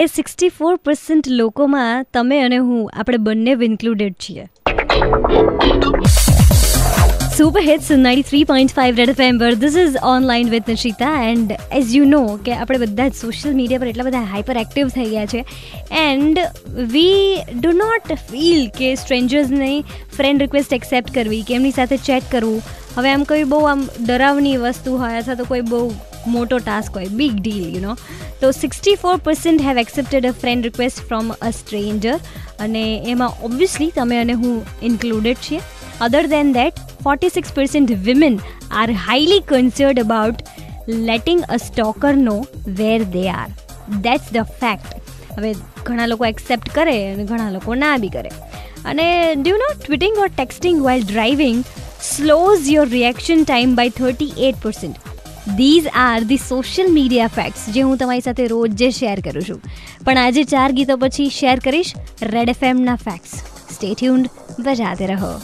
એ sixty four percent લોકોમાં તમે અને હું, આપણે બંને ઇન્ક્લુડેડ છીએ. Super hits ninety three point five red ફેમ્બર this is online with Nishita and as you know કે આપણે બધા જ સોશિયલ મીડિયા પર એટલા બધા હાઈપર એક્ટિવ થઈ ગયા છે. And we do not feel કે સ્ટ્રેન્જર્સને ફ્રેન્ડ રિક્વેસ્ટ એક્સેપ્ટ કરવી, કે એમની સાથે ચેટ કરવું. હવે આમ કોઈ બહુ આમ ડરાવની વસ્તુ હોય અથવા તો કોઈ બહુ મોટો ટાસ્ક હોય બિગ ડીલ યુ નો તો sixty four percent have accepted a friend request from a stranger અને એમાં ઓબ્વિયસલી તમે અને હું ઇન્ક્લુડેડ છીએ. Other than that forty six percent women are highly concerned about letting a stalker know where they are that's the fact હવે ઘણા લોકો accept કરે અને ઘણા લોકો ના બી કરે. અને do you know tweeting or texting while driving slows your reaction time by thirty eight percent these are the social media facts જે હું તમારી સાથે રોજ જે શેર કરું છું. પણ આજે ચાર ગીતો પછી શેર કરીશ રેડ એફ એમના ફેક્ટ્સ સ્ટે ટ્યુન્ડ બજાતે રહો.